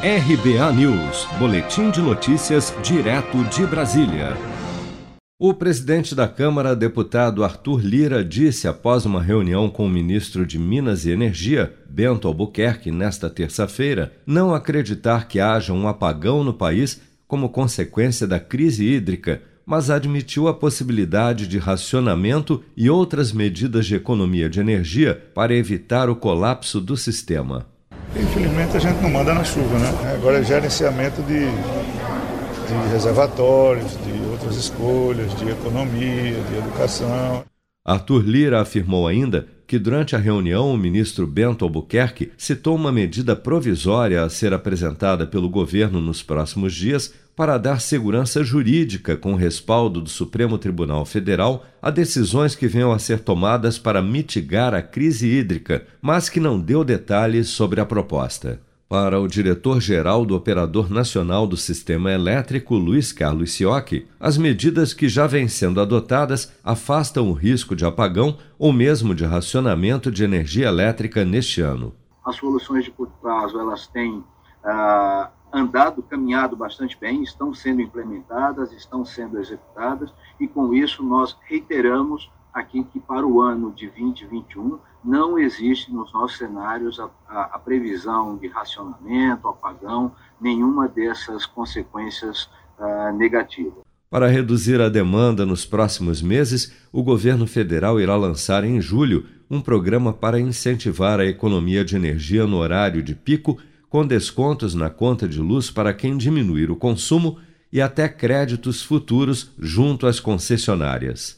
RBA News, Boletim de Notícias, direto de Brasília. O presidente da Câmara, deputado Arthur Lira, disse após uma reunião com o ministro de Minas e Energia, Bento Albuquerque, nesta terça-feira, não acreditar que haja um apagão no país como consequência da crise hídrica, mas admitiu a possibilidade de racionamento e outras medidas de economia de energia para evitar o colapso do sistema. Infelizmente a gente não manda na chuva, né? Agora é gerenciamento de, de reservatórios, de outras escolhas, de economia, de educação. Arthur Lira afirmou ainda que durante a reunião o ministro Bento Albuquerque citou uma medida provisória a ser apresentada pelo governo nos próximos dias para dar segurança jurídica com respaldo do Supremo Tribunal Federal a decisões que venham a ser tomadas para mitigar a crise hídrica, mas que não deu detalhes sobre a proposta. Para o diretor-geral do Operador Nacional do Sistema Elétrico, Luiz Carlos Siocchi, as medidas que já vêm sendo adotadas afastam o risco de apagão ou mesmo de racionamento de energia elétrica neste ano. As soluções de curto prazo elas têm ah, andado, caminhado bastante bem, estão sendo implementadas, estão sendo executadas, e com isso nós reiteramos aqui que para o ano de 2021 não existe nos nossos cenários a, a, a previsão de racionamento, apagão, nenhuma dessas consequências uh, negativas. Para reduzir a demanda nos próximos meses, o governo federal irá lançar em julho um programa para incentivar a economia de energia no horário de pico com descontos na conta de luz para quem diminuir o consumo e até créditos futuros junto às concessionárias.